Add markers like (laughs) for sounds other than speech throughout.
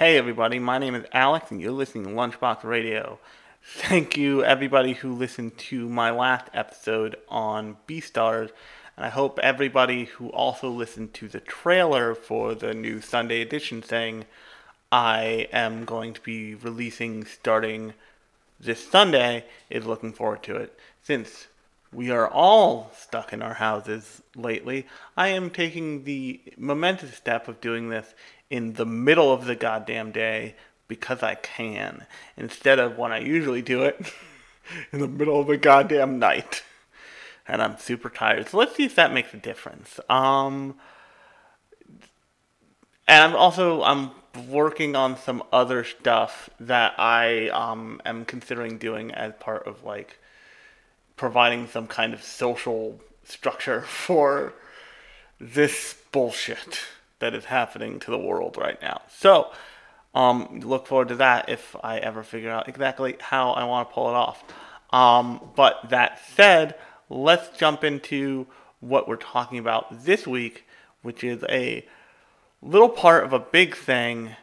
Hey everybody, my name is Alex and you're listening to Lunchbox Radio. Thank you everybody who listened to my last episode on Beastars, and I hope everybody who also listened to the trailer for the new Sunday edition thing I am going to be releasing starting this Sunday is looking forward to it. Since we are all stuck in our houses lately, I am taking the momentous step of doing this in the middle of the goddamn day because I can, instead of when I usually do it (laughs) in the middle of the goddamn night. And I'm super tired. So let's see if that makes a difference. Um, and I'm also I'm working on some other stuff that I um, am considering doing as part of like providing some kind of social structure (laughs) for this bullshit that is happening to the world right now. So, um, look forward to that if I ever figure out exactly how I want to pull it off. Um, but that said, let's jump into what we're talking about this week, which is a little part of a big thing,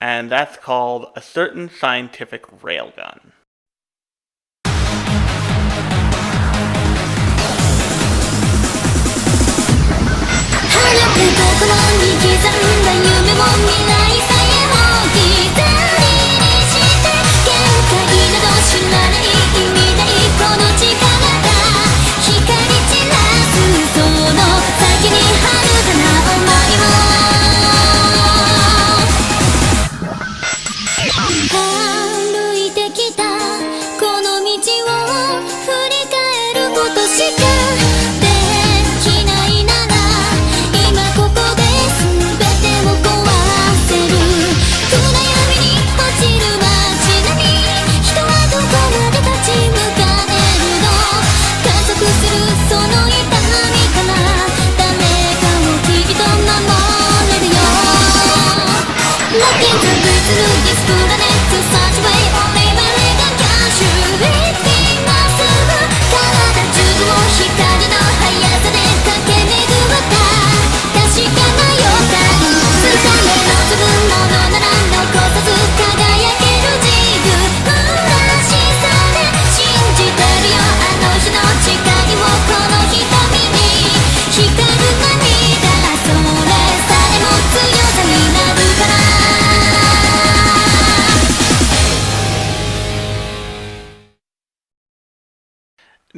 and that's called a certain scientific railgun. want me now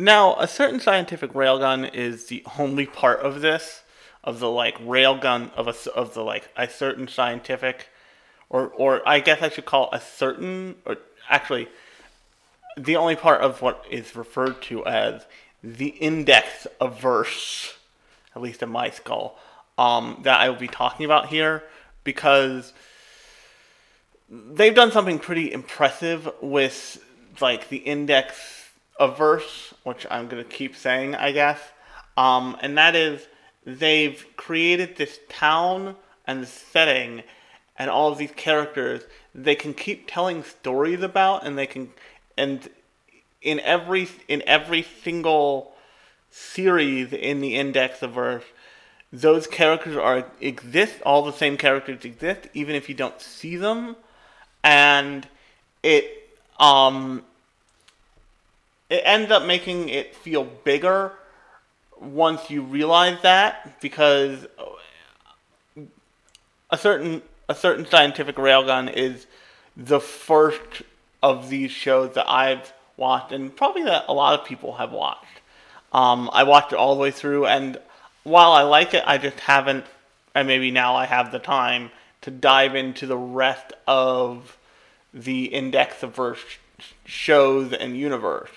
Now, a certain scientific railgun is the only part of this, of the like railgun of a of the like a certain scientific, or or I guess I should call a certain, or actually, the only part of what is referred to as the index of verse, at least in my skull, um, that I will be talking about here, because they've done something pretty impressive with like the index of verse, which I'm gonna keep saying, I guess. Um, and that is they've created this town and setting and all of these characters they can keep telling stories about and they can and in every in every single series in the index of verse those characters are exist all the same characters exist even if you don't see them and it um it ends up making it feel bigger once you realize that because a certain a certain scientific railgun is the first of these shows that I've watched and probably that a lot of people have watched. Um, I watched it all the way through and while I like it, I just haven't and maybe now I have the time to dive into the rest of the index of verse shows and universe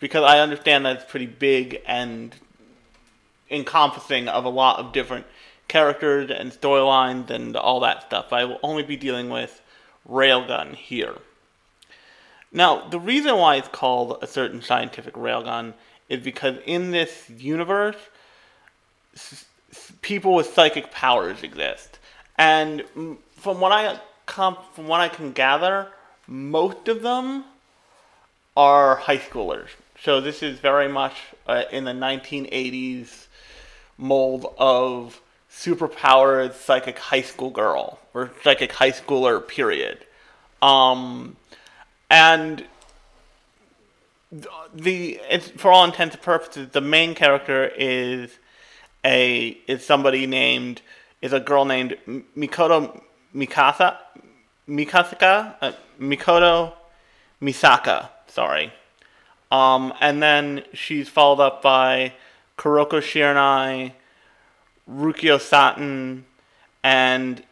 because I understand that it's pretty big and encompassing of a lot of different characters and storylines and all that stuff. I will only be dealing with Railgun here. Now, the reason why it's called a certain scientific railgun is because in this universe, s- people with psychic powers exist, and from what I com- from what I can gather, most of them are high schoolers. So this is very much uh, in the 1980s mold of superpowered psychic high school girl or psychic high schooler period. Um, and the for all intents and purposes the main character is a is somebody named is a girl named Mikoto Mikasa Mikasaka uh, Mikoto Misaka sorry um and then she's followed up by Kuroko Shiranai Rukio Saten and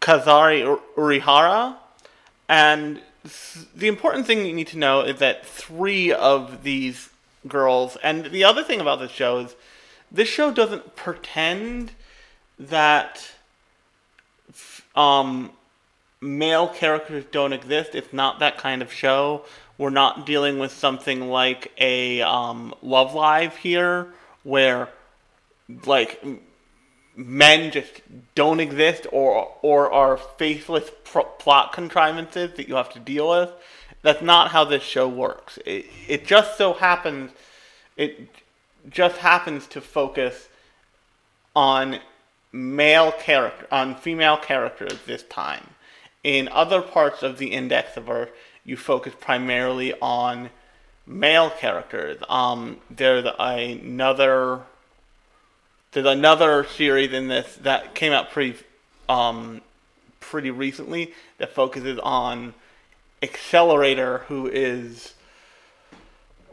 Kazari Ur- Urihara and the important thing you need to know is that three of these girls, and the other thing about this show is this show doesn't pretend that um, male characters don't exist. It's not that kind of show. We're not dealing with something like a um, Love Live here, where like men just don't exist or or are faithless pro- plot contrivances that you have to deal with. That's not how this show works. It, it just so happens it just happens to focus on male character on female characters this time. In other parts of the Index of Earth, you focus primarily on male characters. Um, there's another there's another series in this that came out pretty um, pretty recently that focuses on Accelerator, who is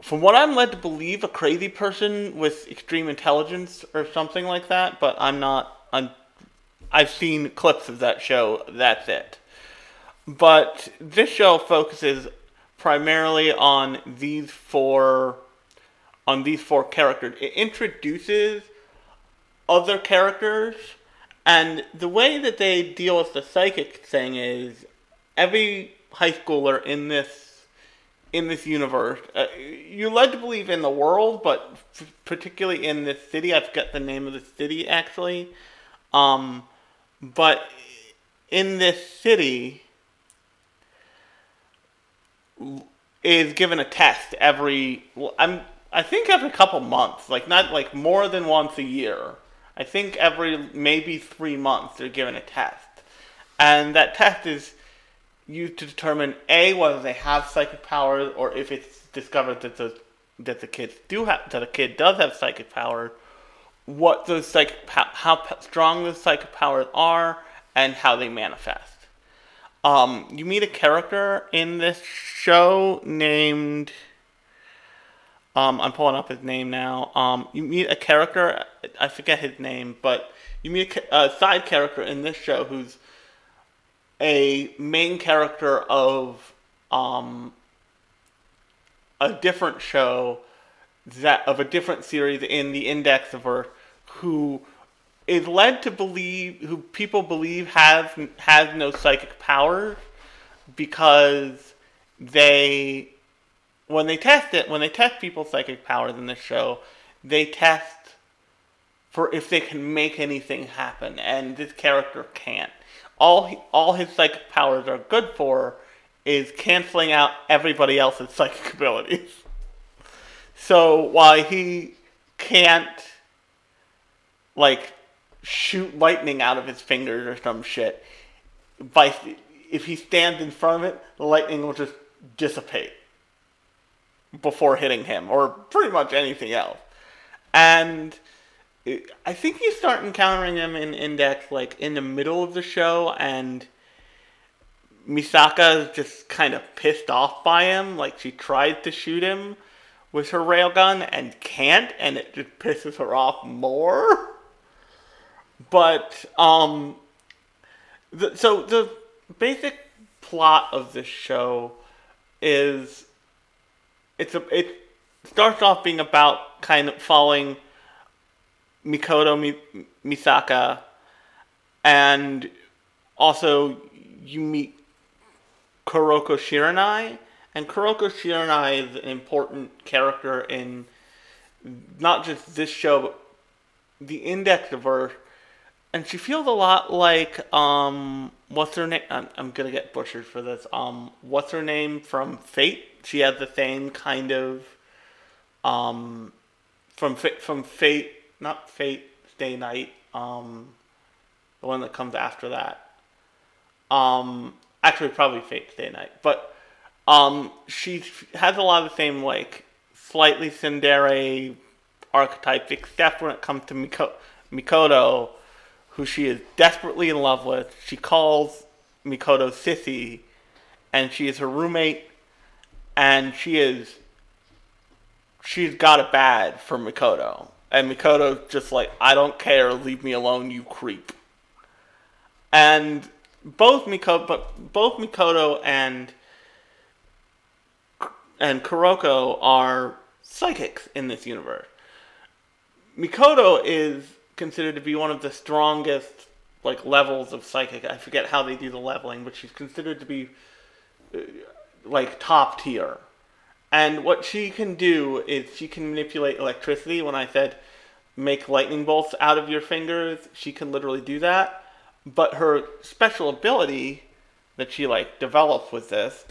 from what I'm led to believe, a crazy person with extreme intelligence or something like that. But I'm not. I'm, I've seen clips of that show. That's it. But this show focuses primarily on these four, on these four characters. It introduces other characters, and the way that they deal with the psychic thing is every high schooler in this in this universe. Uh, you're led to believe in the world, but f- particularly in this city. I forget the name of the city actually. Um, but in this city is given a test every. I'm. I think every couple months, like not like more than once a year. I think every maybe three months they're given a test, and that test is used to determine a whether they have psychic powers or if it's discovered that the that the kids do have that a kid does have psychic power, what those psychic how strong those psychic powers are and how they manifest. Um, you meet a character in this show named. Um, I'm pulling up his name now. Um, you meet a character, I forget his name, but you meet a, a side character in this show who's a main character of um, a different show that of a different series in the Index of Earth, who is led to believe, who people believe has has no psychic power because they when they test it, when they test people's psychic powers in this show, they test for if they can make anything happen, and this character can't. All he, all his psychic powers are good for is canceling out everybody else's psychic (laughs) abilities. So while he can't like shoot lightning out of his fingers or some shit, by if he stands in front of it, the lightning will just dissipate before hitting him, or pretty much anything else. And I think you start encountering him in Index like in the middle of the show, and Misaka is just kind of pissed off by him. Like she tried to shoot him with her railgun and can't, and it just pisses her off more. (laughs) But um, the, so the basic plot of this show is it's a it starts off being about kind of following Mikoto Mi- Misaka, and also you meet Kuroko Shiranai, and Kuroko Shiranai is an important character in not just this show, but the Index of Earth, and she feels a lot like um, what's her name? I'm, I'm gonna get butchered for this. Um, what's her name from Fate? She has the same kind of um, from from Fate, not Fate Day Night, um, the one that comes after that. Um, actually, probably Fate/stay night, but um, she has a lot of the same like slightly tsundere archetypes, except when it comes to Miko- Mikoto, who she is desperately in love with. She calls Mikoto Sissy, and she is her roommate, and she is she's got it bad for Mikoto. And Mikoto's just like, I don't care, leave me alone, you creep. And both Mikoto, but both Mikoto and and Kuroko are psychics in this universe. Mikoto is considered to be one of the strongest like levels of psychic. I forget how they do the leveling, but she's considered to be uh, like top tier. And what she can do is she can manipulate electricity. When I said make lightning bolts out of your fingers, she can literally do that. But her special ability that she like develops with this,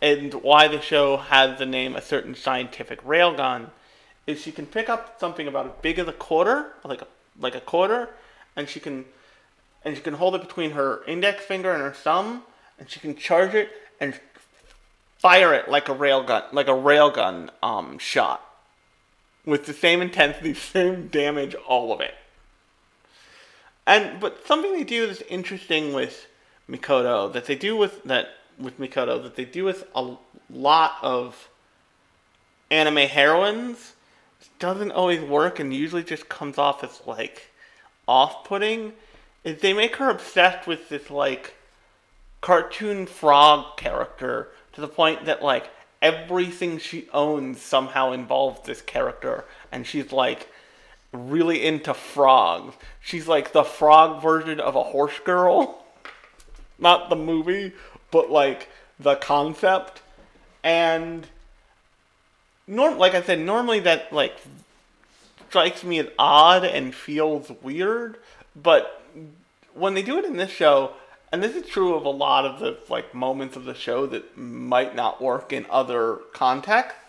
and why the show has the name a certain scientific railgun, is she can pick up something about as big as a quarter, like a like a quarter, and she can and she can hold it between her index finger and her thumb, and she can charge it and fire it like a railgun, like a railgun um, shot, with the same intensity, (laughs) same damage, all of it. And but something they do that's interesting with Mikoto that they do with that with Mikoto that they do with a lot of anime heroines doesn't always work and usually just comes off as like off-putting is they make her obsessed with this like cartoon frog character to the point that like everything she owns somehow involves this character and she's like really into frogs. She's like the frog version of a horse girl. Not the movie, but like the concept. And norm like I said, normally that like strikes me as odd and feels weird, but when they do it in this show, and this is true of a lot of the like moments of the show that might not work in other contexts,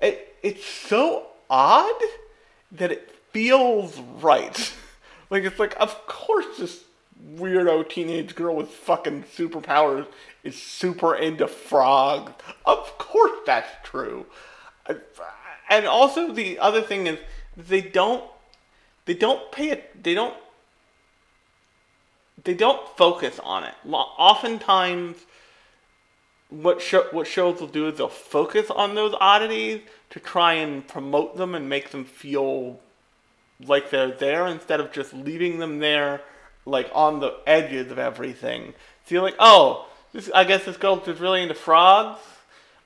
it it's so odd that it feels right. (laughs) like it's like of course this weirdo teenage girl with fucking superpowers is super into frogs. Of course that's true. And also the other thing is they don't they don't pay it they don't they don't focus on it. Oftentimes what what shows will do is they'll focus on those oddities to try and promote them and make them feel like they're there instead of just leaving them there like on the edges of everything. So like, oh, this, I guess this girl's just really into frogs.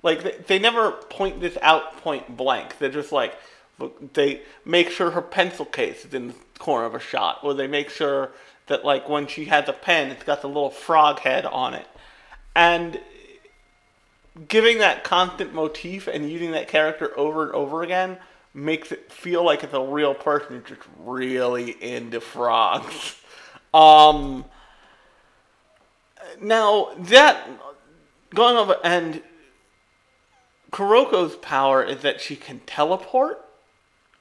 Like they, they never point this out point blank. They're just like, look, they make sure her pencil case is in the corner of a shot, or they make sure that like when she has a pen, it's got the little frog head on it, and giving that constant motif and using that character over and over again makes it feel like it's a real person who's just really into frogs. (laughs) Um, now that going over and Kuroko's power is that she can teleport,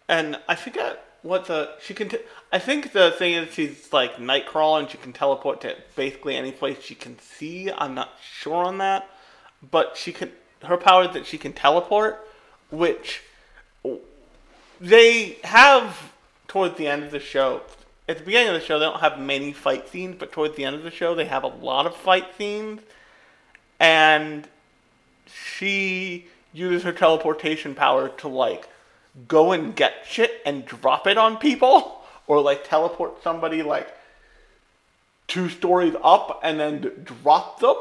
and I forget what the she can. I think the thing is she's like Nightcrawler and she can teleport to basically any place she can see. I'm not sure on that, but she can. Her power is that she can teleport, which they have towards the end of the show. At the beginning of the show, they don't have many fight scenes, but towards the end of the show, they have a lot of fight scenes, and she uses her teleportation power to like go and get shit and drop it on people, (laughs) or like teleport somebody like two stories up and then drop them,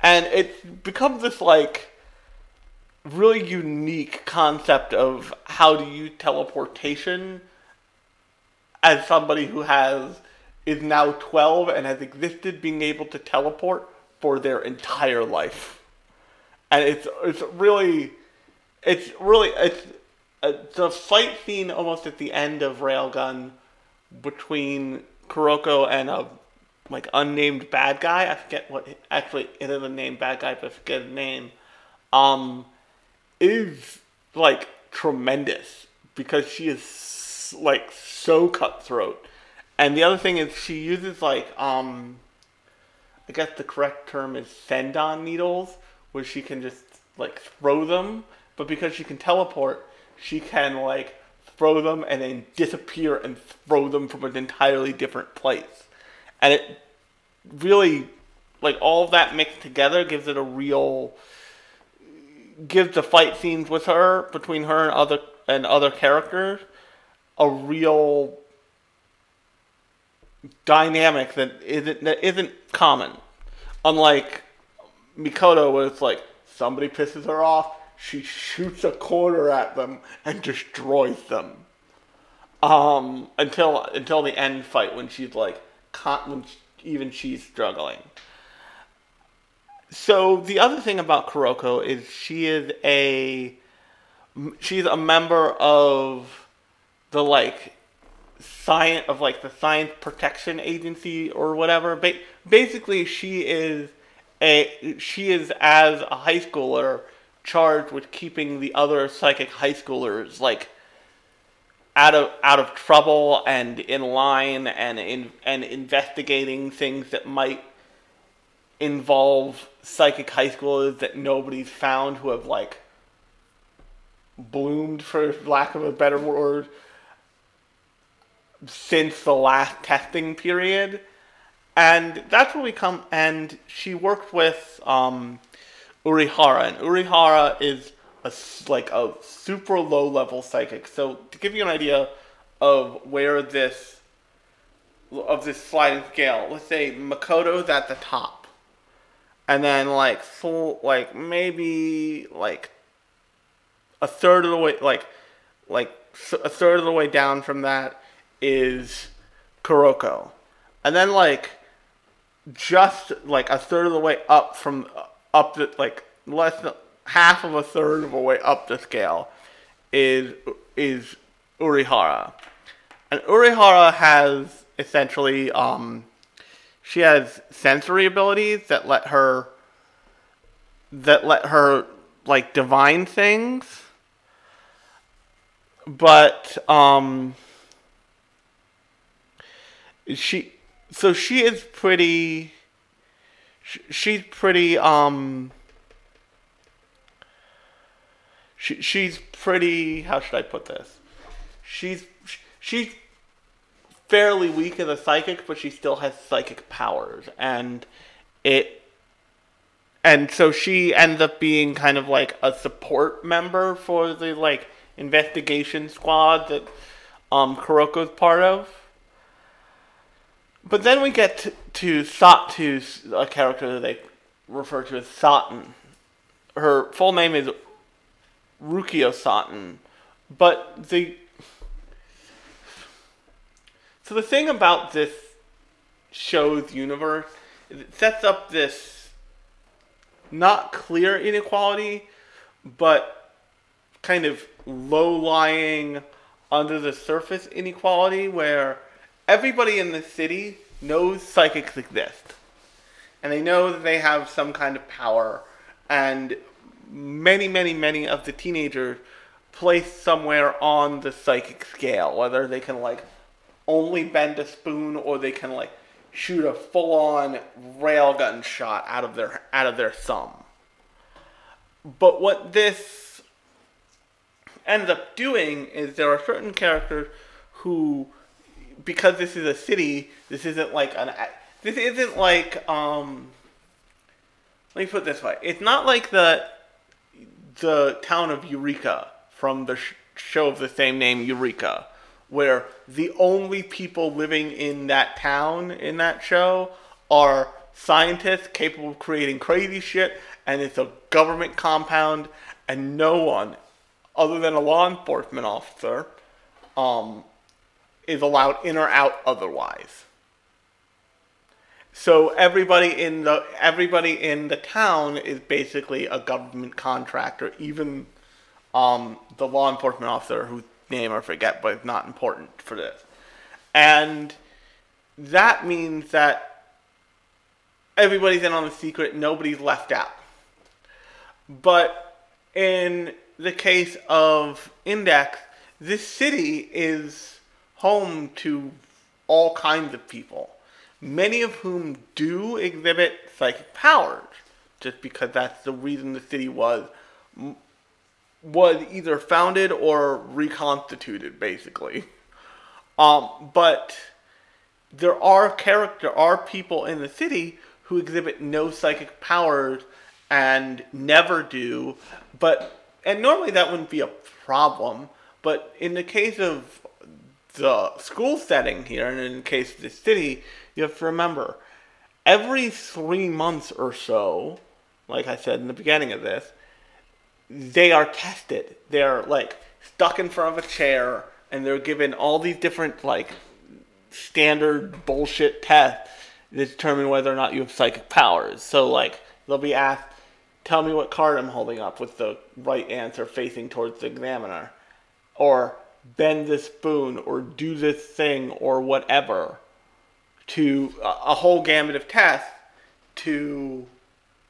and it becomes this like really unique concept of how to use teleportation as somebody who has is now 12 and has existed being able to teleport for their entire life and it's it's really it's really it's uh, the fight scene almost at the end of Railgun between Kuroko and a like unnamed bad guy. I forget what actually it is a named bad guy, but I forget his name. Um, is like tremendous because she is like so cutthroat. And the other thing is she uses like um I guess the correct term is senbon needles, where she can just like throw them, but because she can teleport, she can like throw them and then disappear and throw them from an entirely different place. And it really like all that mixed together gives it a real gives the fight scenes with her between her and other and other characters a real dynamic that isn't that isn't common. Unlike Mikoto, where it's like somebody pisses her off, she shoots a quarter at them and destroys them. Um, until until the end fight when she's like, con- when even she's struggling. So the other thing about Kuroko is she is a she's a member of the like science of like the science protection agency or whatever ba- basically she is a she is as a high schooler charged with keeping the other psychic high schoolers like out of out of trouble and in line and in and investigating things that might involve psychic high schoolers that nobody's found who have like bloomed for lack of a better word since the last testing period. And that's where we come and she worked with um, urihara and urihara is a, like a super low level psychic. So to give you an idea of where this of this sliding scale let's say makoto's at the top. And then like full like maybe like a third of the way like like a third of the way down from that is Kuroko. And then like just like a third of the way up from up the like less than half of a third of a way up the scale is is Urihara. And Urihara has essentially um she has sensory abilities that let her that let her like divine things but um she so she is pretty sh- she's pretty um she, she's pretty how should i put this? She's she's fairly weak as a psychic but she still has psychic powers and it and so she ends up being kind of like a support member for the like investigation squad that um Kuroko's part of but then we get to, to Satu's a character that they refer to as Saten. Her full name is Rukio Saten. But the so the thing about this show's universe is it sets up this not clear inequality, but kind of low lying under the surface inequality where everybody in the city knows psychics exist. And they know that they have some kind of power. And many, many, many of the teenagers place somewhere on the psychic scale, whether they can like only bend a spoon or they can like shoot a full on railgun shot out of their out of their thumb. But what this ends up doing is there are certain characters who because this is a city, this isn't like an this isn't like um let me put this way. It's not like the the town of Eureka from the sh- show of the same name Eureka where the only people living in that town in that show are scientists capable of creating crazy shit and it's a government compound and no one other than a law enforcement officer um, is allowed in or out otherwise. So everybody in the everybody in the town is basically a government contractor, even um, the law enforcement officer whose name I forget, but it's not important for this. And that means that everybody's in on the secret, nobody's left out. But in the case of Index, this city is home to all kinds of people, many of whom do exhibit psychic powers, just because that's the reason the city was was either founded or reconstituted, basically. Um, but there are character are people in the city who exhibit no psychic powers and never do, but and normally that wouldn't be a problem. But in the case of the school setting here, and in the case of the city, you have to remember every three months or so, like I said in the beginning of this, they are tested. They're like stuck in front of a chair and they're given all these different like standard bullshit tests to determine whether or not you have psychic powers. So like they'll be asked, "Tell me what card I'm holding up," with the right answer facing towards the examiner, or bend this spoon, or do this thing, or whatever, to a, whole gamut of tests to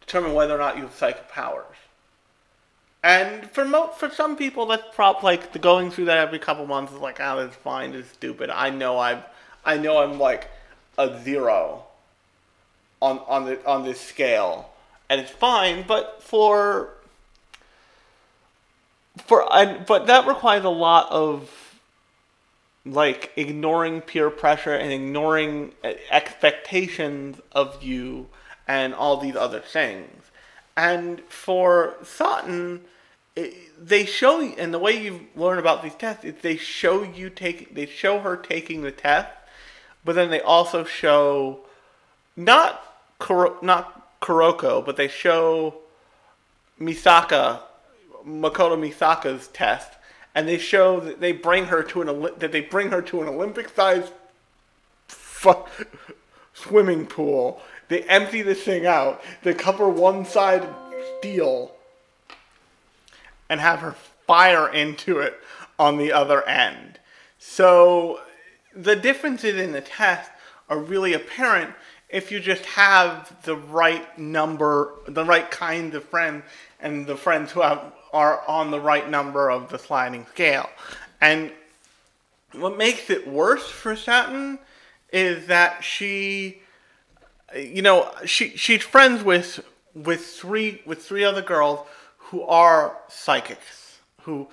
determine whether or not you have psychic powers. And for for some people, that's prop like the going through that every couple months is like, ah, oh, that's fine, it's stupid. I know I'm, I know I'm like a zero on on the on this scale, and it's fine. But for for I, but that requires a lot of like ignoring peer pressure and ignoring expectations of you and all these other things. And for Saten, it, they show and the way you learn about these tests is they show you take, they show her taking the test, but then they also show not Kuro, not Kuroko, but they show Misaka, Makoto Misaka's test, and they show that they bring her to an that they bring her to an Olympic-sized swimming pool. They empty this thing out. They cover one side steel and have her fire into it on the other end. So the differences in the test are really apparent if you just have the right number, the right kind of friends, and the friends who have, are on the right number of the sliding scale. And what makes it worse for Saten is that she, you know, she she's friends with with three with three other girls who are psychics, who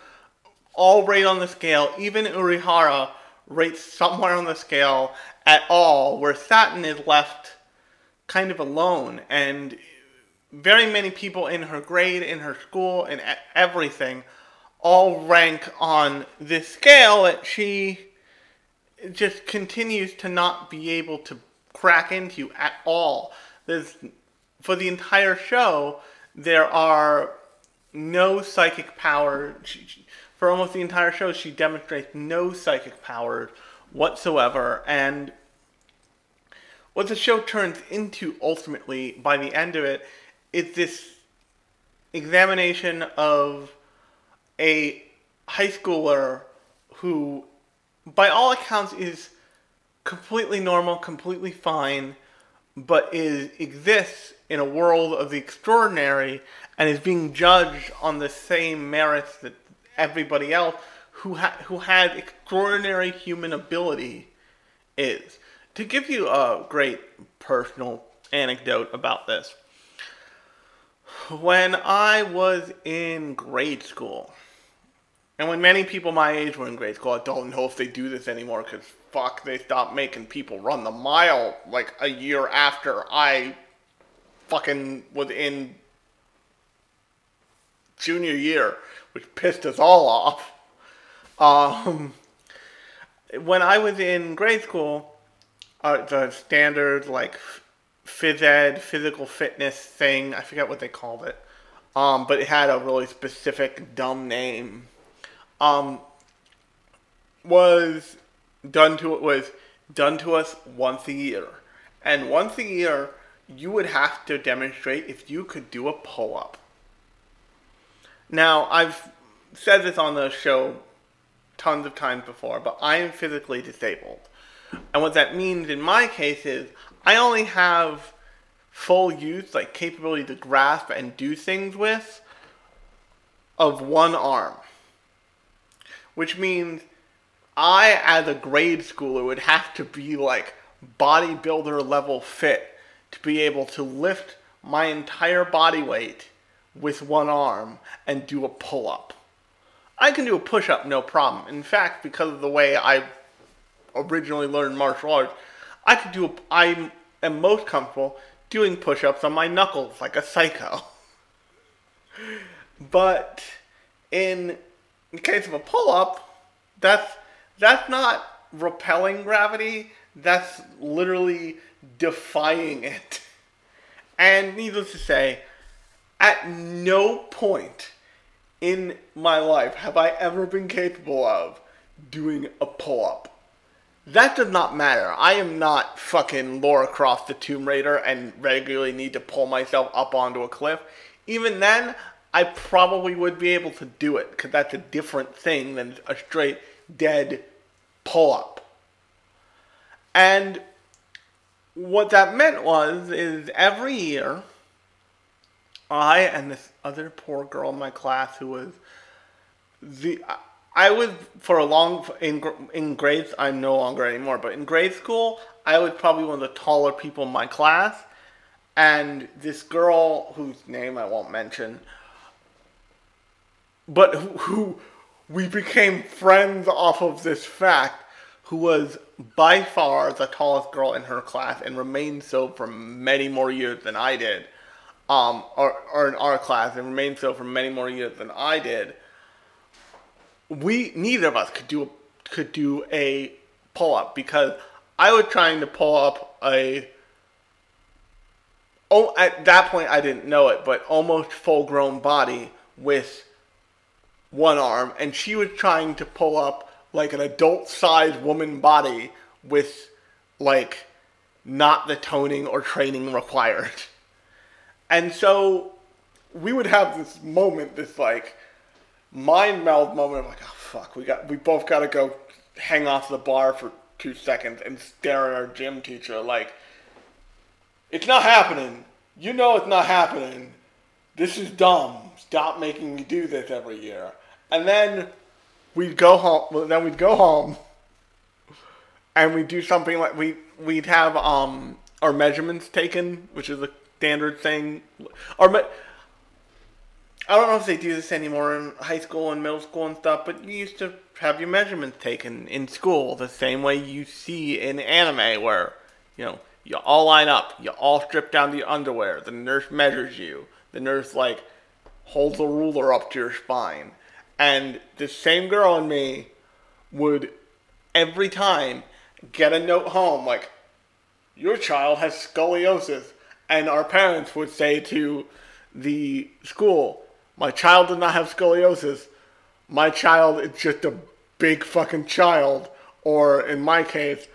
all rate on the scale. Even Urihara rates somewhere on the scale at all, where Saten is left kind of alone. And very many people in her grade, in her school, and everything all rank on this scale that she just continues to not be able to crack into at all. There's for the entire show, there are no psychic power. She, she, for almost the entire show, she demonstrates no psychic powers whatsoever. And what the show turns into ultimately by the end of it is this examination of a high schooler who, by all accounts, is completely normal, completely fine, but is exists in a world of the extraordinary and is being judged on the same merits that everybody else who ha- who has extraordinary human ability is. To give you a great personal anecdote about this, when I was in grade school, and when many people my age were in grade school, I don't know if they do this anymore because fuck, they stopped making people run the mile like a year after I fucking was in junior year, which pissed us all off. Um, when I was in grade school, uh, the standard like phys ed, physical fitness thing, I forget what they called it, um, but it had a really specific dumb name, um, was done to it was done to us once a year, and once a year you would have to demonstrate if you could do a pull up. Now, I've said this on the show tons of times before, but I am physically disabled. And what that means in my case is I only have full use, like capability to grasp and do things with, of one arm. Which means I, as a grade schooler, would have to be like bodybuilder level fit to be able to lift my entire body weight with one arm and do a pull up. I can do a push up no problem. In fact, because of the way I originally learned martial arts, I could do. I am most comfortable doing push ups on my knuckles like a psycho. (laughs) But in the case of a pull up, that's that's not repelling gravity. That's literally defying it. And needless to say, at no point in my life have I ever been capable of doing a pull up. That does not matter. I am not fucking Lara Croft the Tomb Raider and regularly need to pull myself up onto a cliff. Even then, I probably would be able to do it because that's a different thing than a straight dead pull up. And what that meant was is every year I and this other poor girl in my class who was the I was for a long in in grades I'm no longer anymore, but in grade school I was probably one of the taller people in my class, and this girl whose name I won't mention, but who, who we became friends off of this fact, who was by far the tallest girl in her class and remained so for many more years than I did, um, or, or in our class and remained so for many more years than I did we neither of us could do could do a pull up because I was trying to pull up a oh at that point I didn't know it, but almost full grown body with one arm, and she was trying to pull up like an adult sized woman body with like not the toning or training required. And so we would have this moment, this like mind meld moment of like, oh fuck, we got we both got to go hang off the bar for two seconds and stare at our gym teacher like, it's not happening. You know it's not happening. This is dumb. Stop making me do this every year. And then we'd go home. Then we'd go home, and we'd do something like we we'd have um our measurements taken, which is a standard thing. Our me- I don't know if they do this anymore in high school and middle school and stuff, but you used to have your measurements taken in school the same way you see in anime, where you know you all line up, you all strip down the underwear. The nurse measures you. The nurse like holds a ruler up to your spine, and the same girl and me would every time get a note home like your child has scoliosis, and our parents would say to the school my child does not have scoliosis. My child is just a big fucking child. Or in my case,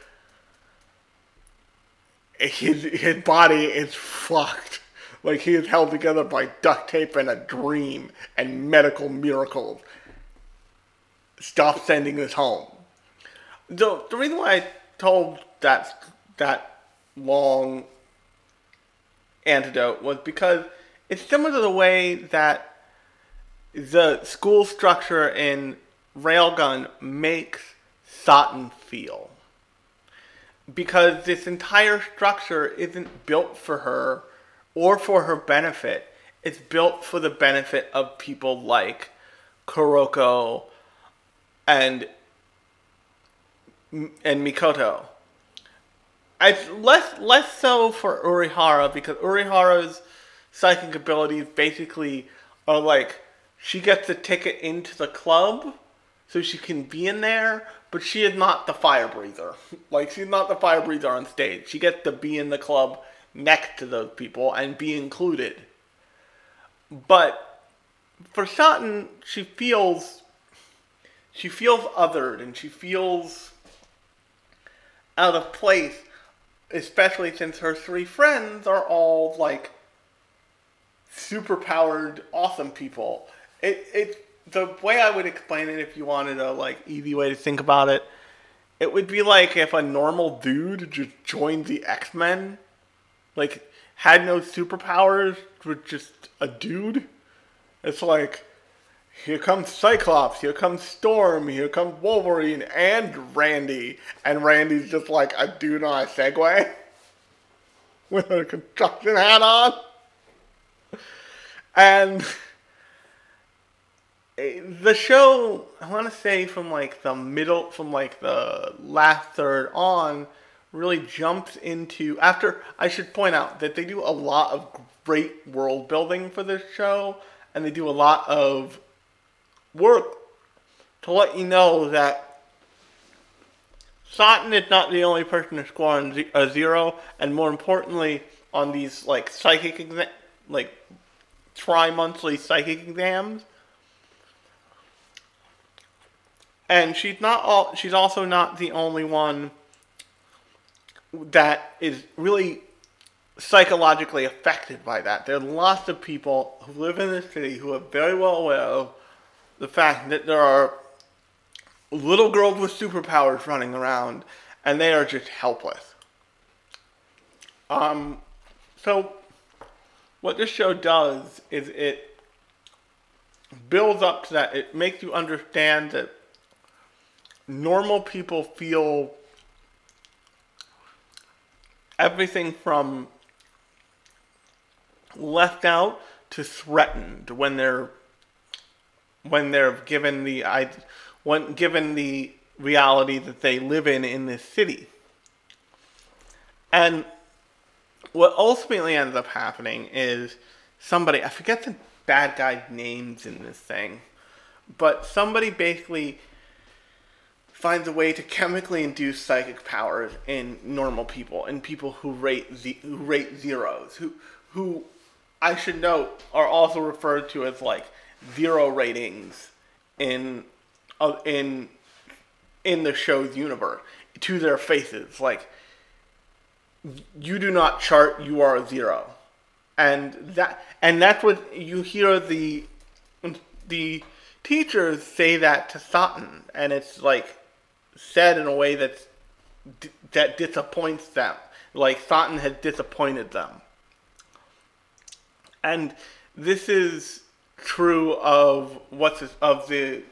his his body is fucked. Like he is held together by duct tape and a dream and medical miracles. Stop sending this home. So the reason why I told that that long antidote was because it's similar to the way that the school structure in Railgun makes Saten feel. Because this entire structure isn't built for her or for her benefit. It's built for the benefit of people like Kuroko and and Mikoto. It's less less so for Urihara because Urihara's psychic abilities basically are like she gets a ticket into the club so she can be in there, but she is not the fire breather. (laughs) like she's not the fire breather on stage. She gets to be in the club next to those people and be included. But for Saten, she feels she feels othered and she feels out of place, especially since her three friends are all like superpowered, awesome people it it the way I would explain it if you wanted a like easy way to think about it, it would be like if a normal dude just joined the X Men, like had no superpowers, was just a dude. It's like here comes Cyclops, here comes Storm, here comes Wolverine, and Randy. And Randy's just like a dude on a Segway (laughs) with a construction hat on. And the show, I want to say from like the middle, from like the last third on, really jumps into. After, I should point out that they do a lot of great world building for this show, and they do a lot of work to let you know that Saten is not the only person to score on a zero, and more importantly, on these like psychic exa- like tri-monthly psychic exams. And she's not all. She's also not the only one that is really psychologically affected by that. There are lots of people who live in the city who are very well aware of the fact that there are little girls with superpowers running around and they are just helpless. Um, so what this show does is it builds up to that. It makes you understand that normal people feel everything from left out to threatened when they're when they're given the I when given the reality that they live in in this city. And what ultimately ends up happening is somebody I forget the bad guy's names in this thing, but somebody basically finds a way to chemically induce psychic powers in normal people and people who rate ze- who rate zeros who who I should note are also referred to as like zero ratings in uh, in in the show's universe to their faces. Like you do not chart you are a zero. And that and that's what you hear the the teachers say that to Saten. And it's like said in a way that's that disappoints them. Like Saten has disappointed them. And this is true of what's of the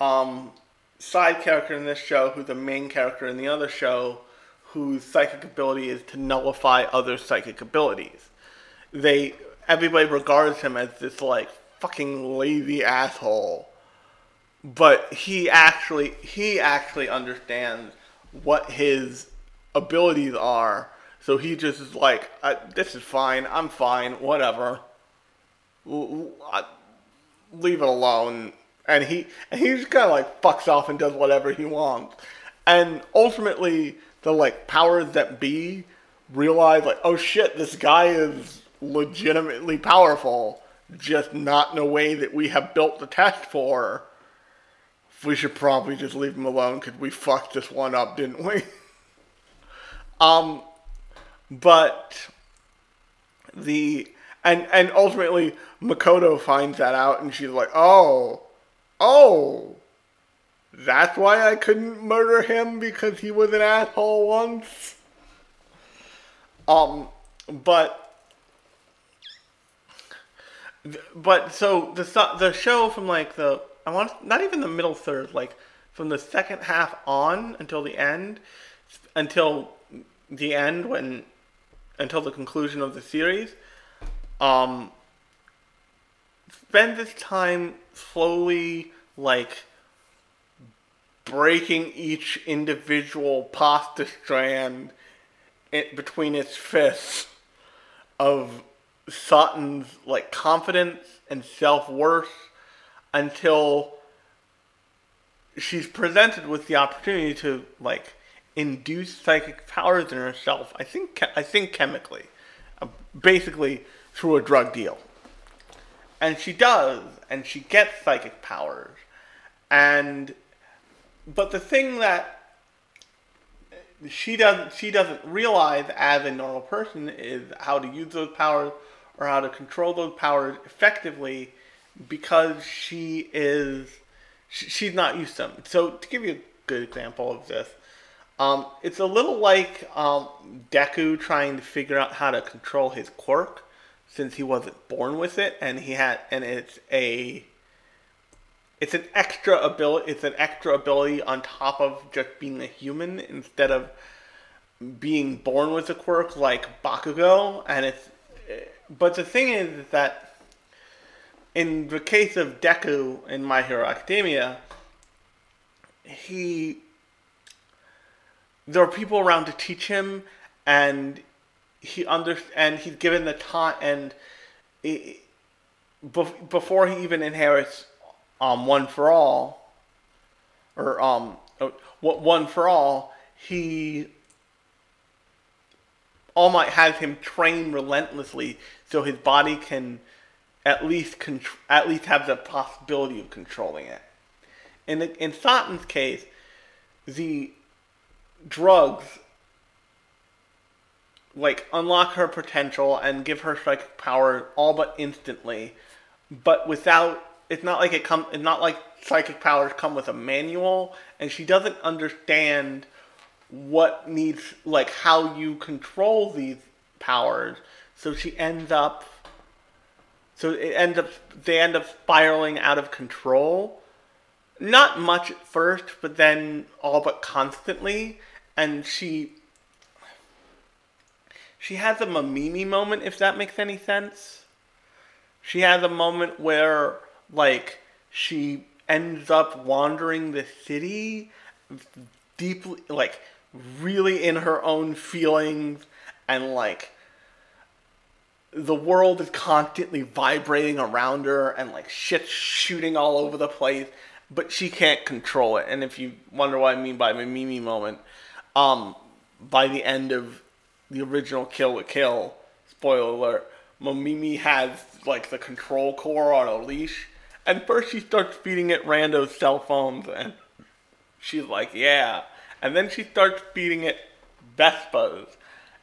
um, side character in this show, who's the main character in the other show, whose psychic ability is to nullify other psychic abilities. They everybody regards him as this like fucking lazy asshole, but he actually he actually understands what his abilities are. So he just is like, this is fine. I'm fine. Whatever. Leave it alone. And he and he just kind of like fucks off and does whatever he wants. And ultimately, the like powers that be realize like, oh shit, this guy is legitimately powerful, just not in a way that we have built the test for. We should probably just leave him alone because we fucked this one up, didn't we? (laughs) um, but the and and ultimately Makoto finds that out and she's like, "Oh, oh, that's why I couldn't murder him because he was an asshole once." Um, but but so the the show from like the I want not even the middle third, like from the second half on until the end, until the end when until the conclusion of the series um spend this time slowly like breaking each individual pasta strand it, between its fists of Saten's like confidence and self-worth until she's presented with the opportunity to like induce psychic powers in herself. I think I think chemically, uh, basically through a drug deal, and she does, and she gets psychic powers, and but the thing that she doesn't she doesn't realize as a normal person is how to use those powers or how to control those powers effectively because she is she, she's not used to them. So to give you a good example of this, um, it's a little like um, Deku trying to figure out how to control his quirk since he wasn't born with it and he had and it's a it's an extra ability. It's an extra ability on top of just being a human instead of being born with a quirk like Bakugo. And it's but the thing is that in the case of Deku in My Hero Academia, he there are people around to teach him, and he under and he's given the time and it, before he even inherits um one for all or um what one for all he all Might has him train relentlessly so his body can at least at least have the possibility of controlling it. In the, in Saten's case, the drugs like unlock her potential and give her psychic power all but instantly, but without it's not like it come it's not like psychic powers come with a manual and she doesn't understand what needs like how you control these powers so she ends up so it ends up they end up spiraling out of control. Not much at first but then all but constantly. And she she has a Mamimi moment if that makes any sense. She has a moment where like she ends up wandering the city deeply like really in her own feelings. And like the world is constantly vibrating around her and like shit shooting all over the place but she can't control it. And if you wonder what i mean by Mamimi moment um by the end of the original kill with kill spoiler alert Mamimi has like the control core on a leash. And first she starts feeding it rando cell phones and she's like yeah. And then she starts feeding it Vespas,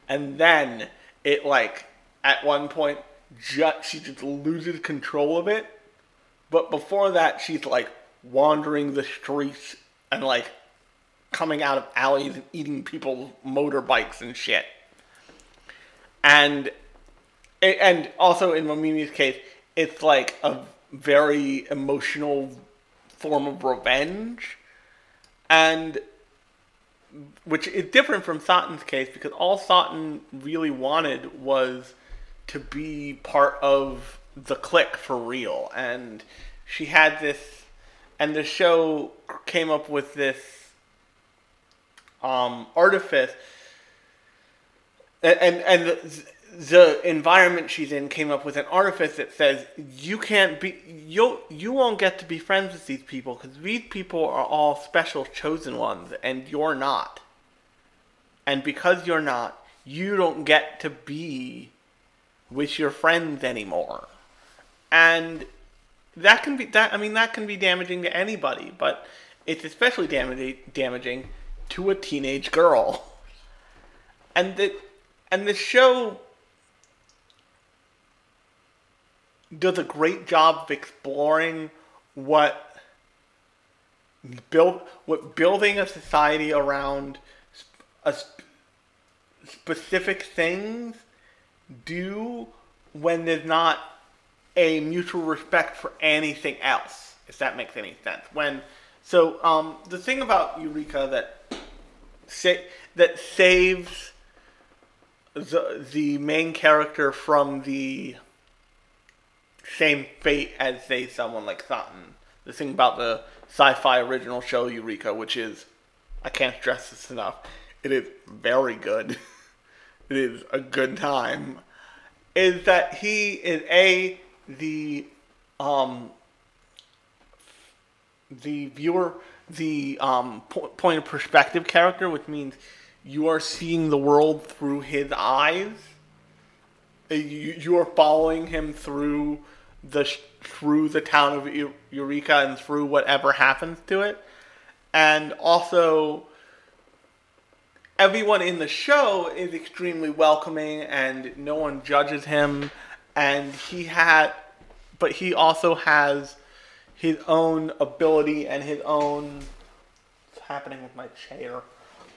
and then it like at one point just she just loses control of it. But before that, she's like wandering the streets and like coming out of alleys and eating people's motorbikes and shit. And and also in Mamimi's case, it's like a very emotional form of revenge. And which is different from Saten's case because all Saten really wanted was to be part of the clique for real. And she had this, and the show came up with this um, artifice. And, and, the, the environment she's in came up with an artifice that says you can't be you you won't get to be friends with these people because these people are all special chosen ones and you're not and because you're not you don't get to be with your friends anymore. And that can be that i mean that can be damaging to anybody but it's especially damaging damaging to a teenage girl. And the and the show does a great job of exploring what build what building a society around a sp- specific things do when there's not a mutual respect for anything else if that makes any sense when so um, the thing about eureka that sa- that saves the the main character from the same fate as say someone like Saten. The thing about the sci-fi original show Eureka, which is I can't stress this enough. It is very good. (laughs) it is a good time. Is that he is a the um the viewer the um po- point of perspective character, which means you are seeing the world through his eyes. Uh, You, you are following him through the through the town of Eureka and through whatever happens to it, and also everyone in the show is extremely welcoming and no one judges him, and he had, but he also has his own ability and his own. What's happening with my chair?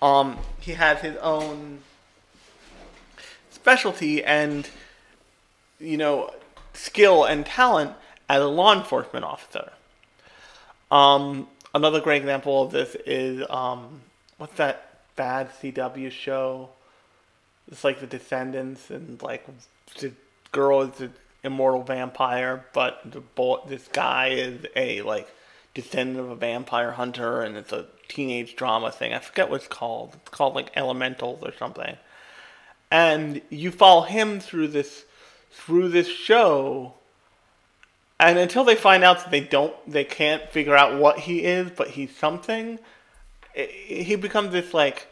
Um, he has his own specialty and you know skill and talent as a law enforcement officer. Um, another great example of this is um, what's that bad CW show? It's like the Descendants, and like the girl is an immortal vampire, but the boy, this guy is a like descendant of a vampire hunter, and it's a teenage drama thing. I forget what it's called. It's called like Elementals or something. And you follow him through this through this show and until they find out that they don't they can't figure out what he is but he's something he becomes this like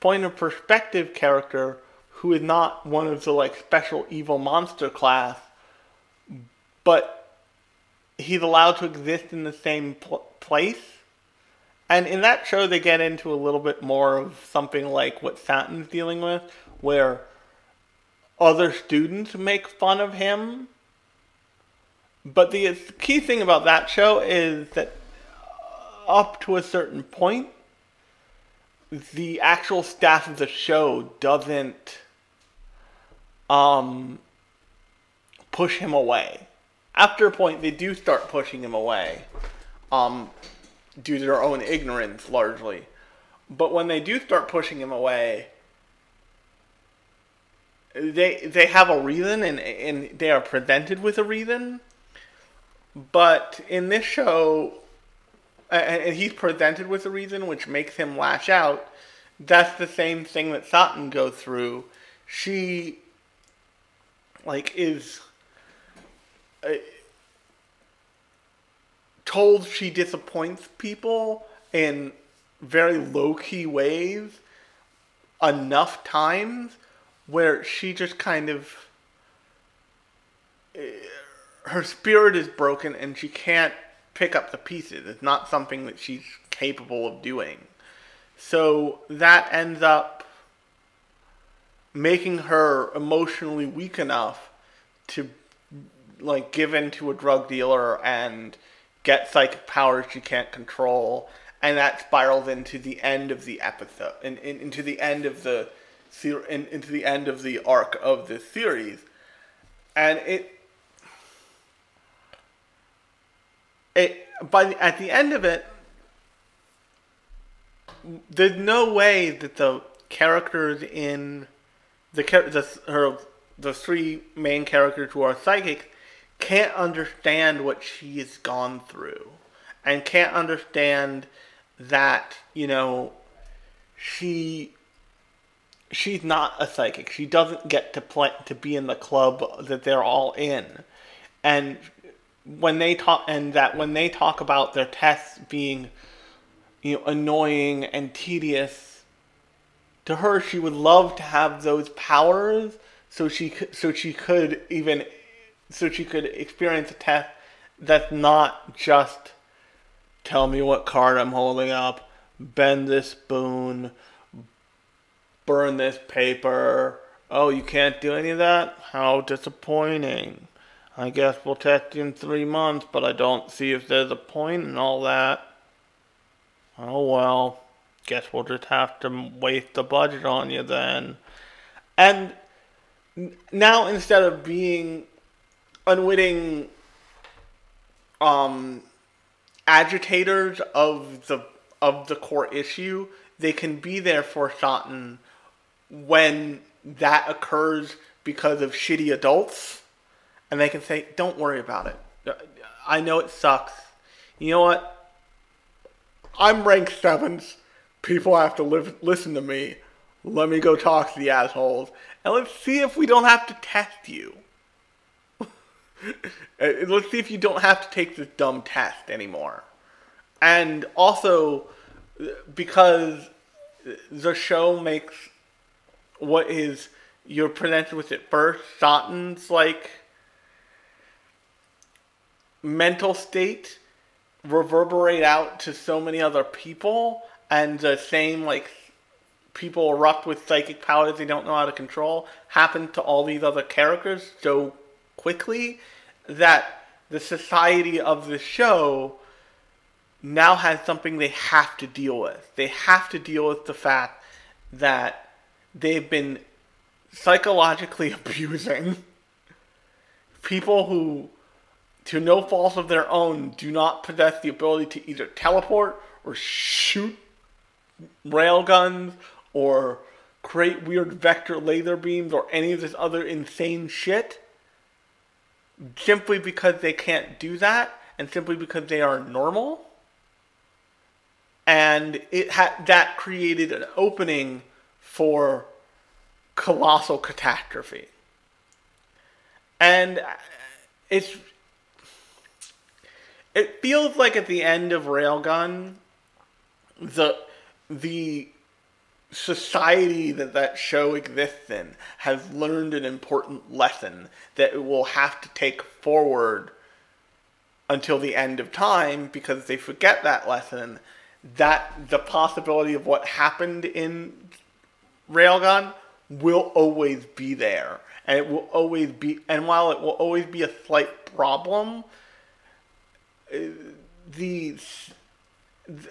point of perspective character who is not one of the like special evil monster class but he's allowed to exist in the same pl- place. And in that show they get into a little bit more of something like what Saten's dealing with where other students make fun of him. But the key thing about that show is that up to a certain point, the actual staff of the show doesn't um, push him away. After a point, they do start pushing him away um, due to their own ignorance, largely. But when they do start pushing him away, they they have a reason and and they are presented with a reason but in this show, and he's presented with a reason which makes him lash out. That's the same thing that Saten goes through. She, like, is uh, told she disappoints people in very low key ways enough times where she just kind of. Uh, her spirit is broken and she can't pick up the pieces. It's not something that she's capable of doing. So that ends up making her emotionally weak enough to like give in to a drug dealer and get psychic powers she can't control and that spirals into the end of the episode in, in, into the end of the in, into the end of the arc of this series and it it by at the end of it, there's no way that the characters in the the her the three main characters who are psychic can't understand what she has gone through and can't understand that you know she she's not a psychic. She doesn't get to play to be in the club that they're all in. And when they talk and that when they talk about their tests being you know annoying and tedious to her she would love to have those powers so she so she could even so she could experience a test that's not just tell me what card I'm holding up bend this spoon burn this paper. Oh you can't do any of that? How disappointing I guess we'll test in three months, but I don't see if there's a point and all that. Oh well, guess we'll just have to waste the budget on you then. And now instead of being unwitting um, agitators of the of the core issue, they can be there for Saten when that occurs because of shitty adults and they can say, "Don't worry about it. I know it sucks. You know what? I'm ranked sevens. People have to live, listen to me. Let me go talk to the assholes, and let's see if we don't have to test you. (laughs) let's see if you don't have to take this dumb test anymore. And also, because the show makes what is you're presented with it first, Saten's like mental state reverberate out to so many other people and the same like people erupt with psychic powers they don't know how to control happen to all these other characters so quickly that the society of the show now has something they have to deal with. They have to deal with the fact that they've been psychologically (laughs) abusing people who to no fault of their own, do not possess the ability to either teleport or shoot railguns or create weird vector laser beams or any of this other insane shit simply because they can't do that and simply because they are normal. And it had that created an opening for colossal catastrophe. And uh, it's it feels like at the end of railgun the the society that that show exists in has learned an important lesson that it will have to take forward until the end of time because they forget that lesson that the possibility of what happened in railgun will always be there. And it will always be and while it will always be a slight problem the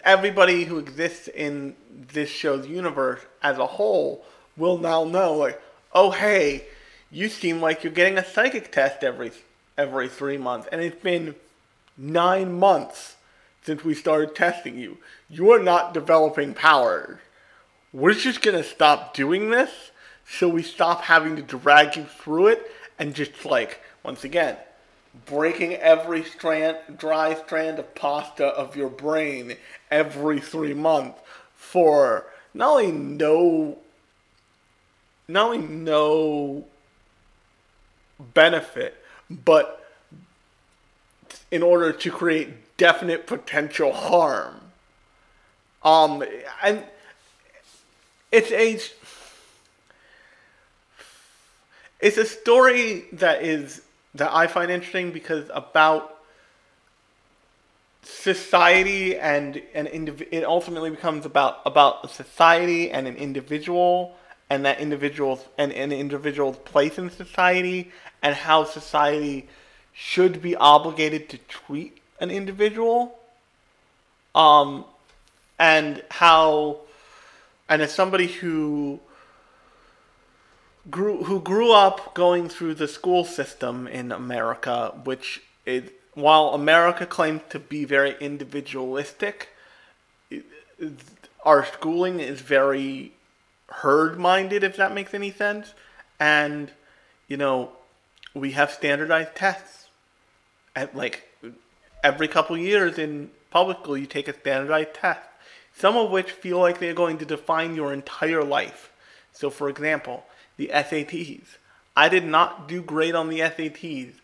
everybody who exists in this show's universe as a whole will now know like oh hey you seem like you're getting a psychic test every every three months and it's been nine months since we started testing you. You are not developing powers we're just gonna stop doing this so we stop having to drag you through it and just like once again breaking every strand, dry strand of pasta of your brain every three months for not only no, not only no benefit, but in order to create definite potential harm. Um, and it's a it's a story that is that I find interesting because about society and an indiv- it ultimately becomes about about a society and an individual and that individual's and an individual's place in society and how society should be obligated to treat an individual. Um and how and as somebody who grew who grew up going through the school system in America, which is while America claims to be very individualistic, our schooling is very herd-minded, if that makes any sense. And you know, we have standardized tests. At like every couple years in public school, you take a standardized test. Some of which feel like they're going to define your entire life. So, for example, the SATs. I did not do great on the SATs.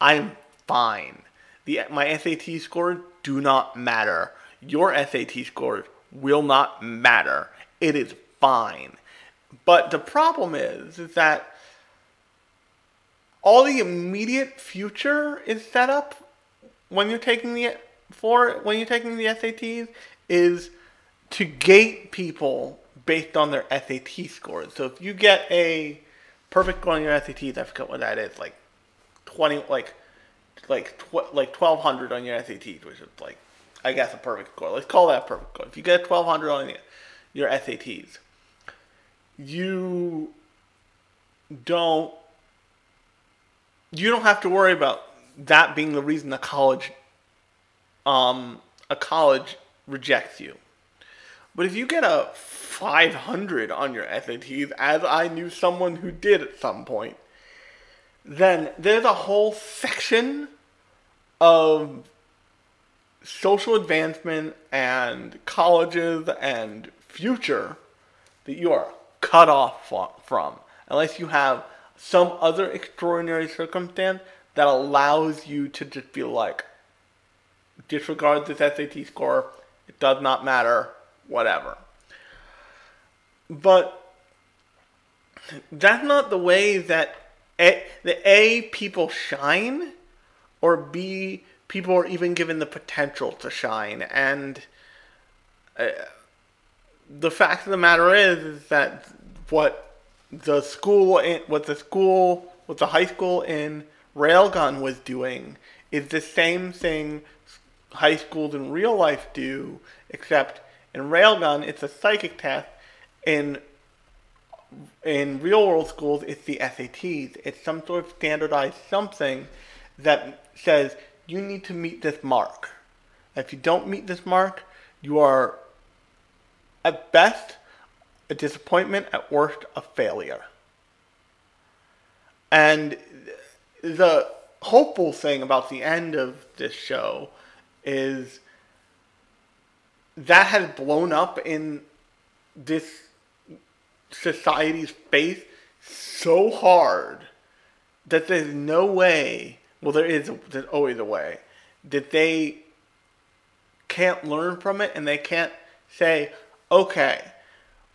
I'm fine. The my SAT scores do not matter. Your SAT scores will not matter. It is fine. But the problem is, is that all the immediate future is set up when you're taking the for when you're taking the SATs is to gate people based on their SAT scores. So if you get a perfect score on your SATs, I forget what that is, like twenty, like like tw- like twelve hundred on your SATs, which is like I guess a perfect score. Let's call that perfect score. If you get twelve hundred on your SATs, you don't you don't have to worry about that being the reason a college um a college rejects you. But if you get a 500 on your SATs, as I knew someone who did at some point, then there's a whole section of social advancement and colleges and future that you are cut off from unless you have some other extraordinary circumstance that allows you to just be like disregard this SAT score it does not matter whatever. But that's not the way that a, the A people shine or B people are even given the potential to shine. And uh, the fact of the matter is, is that what the school in, what the school what the high school in Railgun was doing is the same thing high schools in real life do except in Railgun it's a psychic test in in real world schools, it's the SATs. It's some sort of standardized something that says you need to meet this mark. If you don't meet this mark, you are at best a disappointment, at worst a failure. And the hopeful thing about the end of this show is that has blown up in this society's face so hard that there's no way well there is there's always a way that they can't learn from it and they can't say okay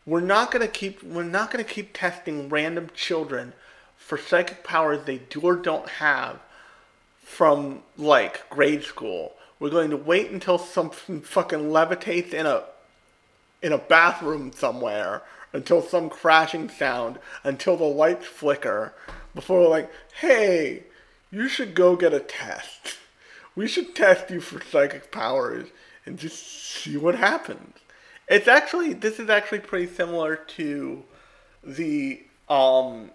we're not to keep we're not to keep testing random children for psychic powers they do or don't have from like grade school we're going to wait until something fucking levitates in a in a bathroom somewhere until some crashing sound, until the lights flicker, before we're like, hey, you should go get a test. We should test you for psychic powers and just see what happens. It's actually this is actually pretty similar to the um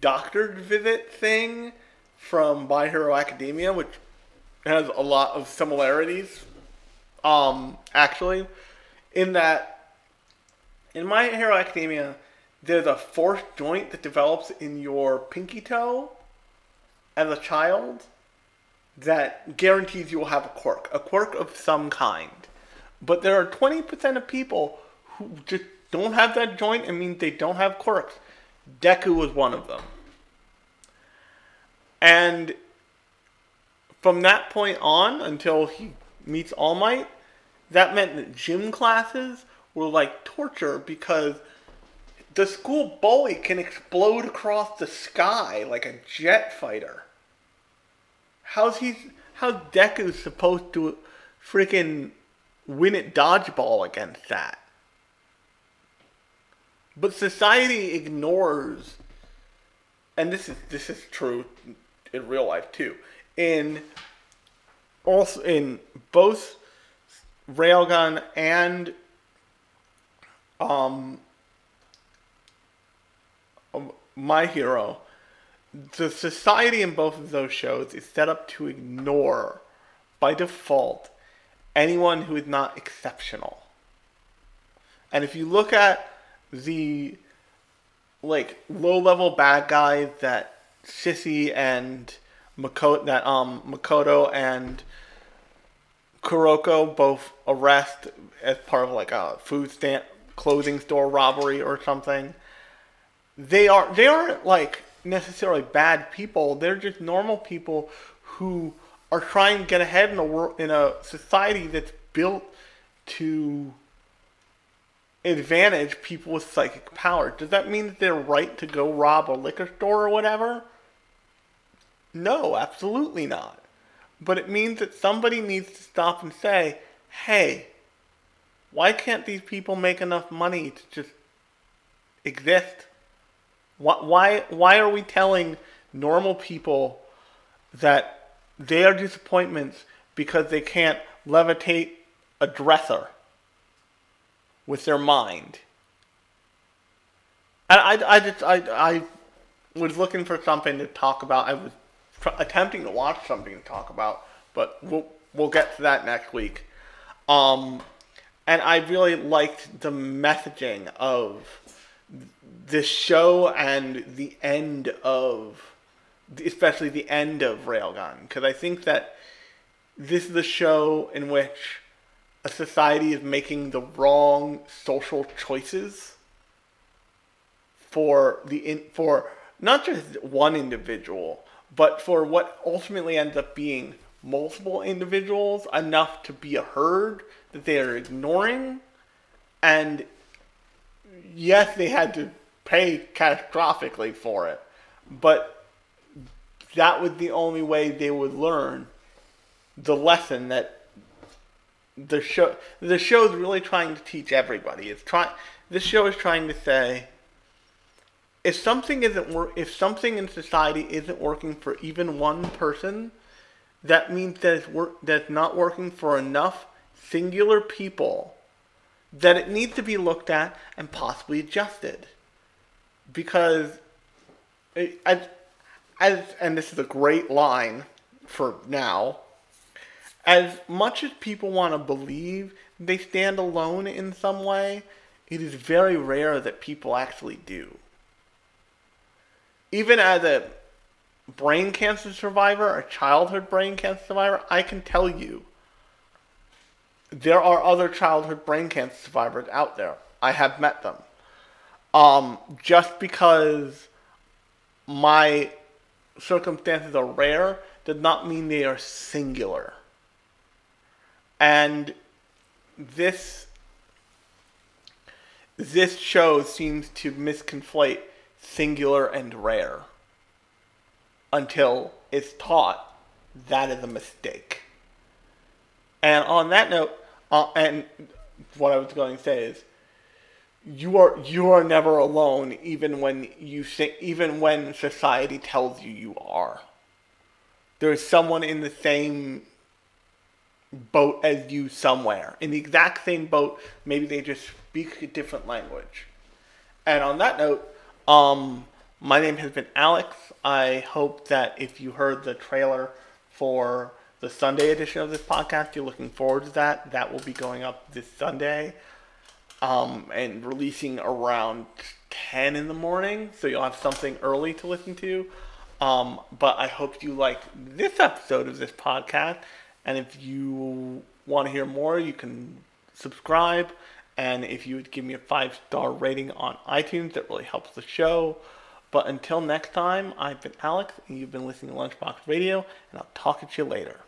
doctor's visit thing from My Hero Academia, which has a lot of similarities. Um, actually, in that, in My Hero Academia, there's a fourth joint that develops in your pinky toe as a child that guarantees you will have a quirk, a quirk of some kind. But there are 20% of people who just don't have that joint and means they don't have quirks. Deku was one of them. And from that point on until he meets All Might, that meant that gym classes were like torture because the school bully can explode across the sky like a jet fighter. How's he? How's Deku supposed to freaking win at dodgeball against that? But society ignores, and this is this is true in real life too. In also in both Railgun and um, My Hero, the society in both of those shows is set up to ignore, by default, anyone who is not exceptional. And if you look at the like low level bad guys that Sissy and Makoto that um Makoto and Kuroko both arrest as part of like a food stand clothing store robbery or something. They are they aren't like necessarily bad people. They're just normal people who are trying to get ahead in a world in a society that's built to advantage people with psychic power. Does that mean that they're right to go rob a liquor store or whatever? No, absolutely not. But it means that somebody needs to stop and say, hey, why can't these people make enough money to just exist? Why, why, are we telling normal people that they are disappointments because they can't levitate a dresser with their mind? I, I, I just I, I was looking for something to talk about. I was tr- attempting to watch something to talk about, but we'll we'll get to that next week. Um, and I really liked the messaging of this show and the end of, especially the end of Railgun, because I think that this is a show in which a society is making the wrong social choices for the in, for not just one individual, but for what ultimately ends up being multiple individuals enough to be a herd that they are ignoring. And yes, they had to pay catastrophically for it, but that was the only way they would learn the lesson that the show the show is really trying to teach everybody. It's trying this show is trying to say if something isn't work if something in society isn't working for even one person, that means that it's work that's not working for enough singular people that it needs to be looked at and possibly adjusted. Because it, as, as and this is a great line for now. As much as people want to believe they stand alone in some way, it is very rare that people actually do. Even as a brain cancer survivor, a childhood brain cancer survivor, I can tell you there are other childhood brain cancer survivors out there. I have met them. Um, just because my circumstances are rare does not mean they are singular. And this this show seems to misconflate singular and rare until it's taught that is a mistake. And on that note, uh, and what I was going to say is, you are you are never alone, even when you think, even when society tells you you are. There is someone in the same boat as you somewhere, in the exact same boat. Maybe they just speak a different language. And on that note, um, my name has been Alex. I hope that if you heard the trailer for the Sunday edition of this podcast, you're looking forward to that. That will be going up this Sunday um, and releasing around 10 in the morning. So you'll have something early to listen to. Um, but I hope you like this episode of this podcast. And if you want to hear more, you can subscribe. And if you would give me a five star rating on iTunes, that really helps the show. But until next time, I've been Alex, and you've been listening to Lunchbox Radio, and I'll talk to you later.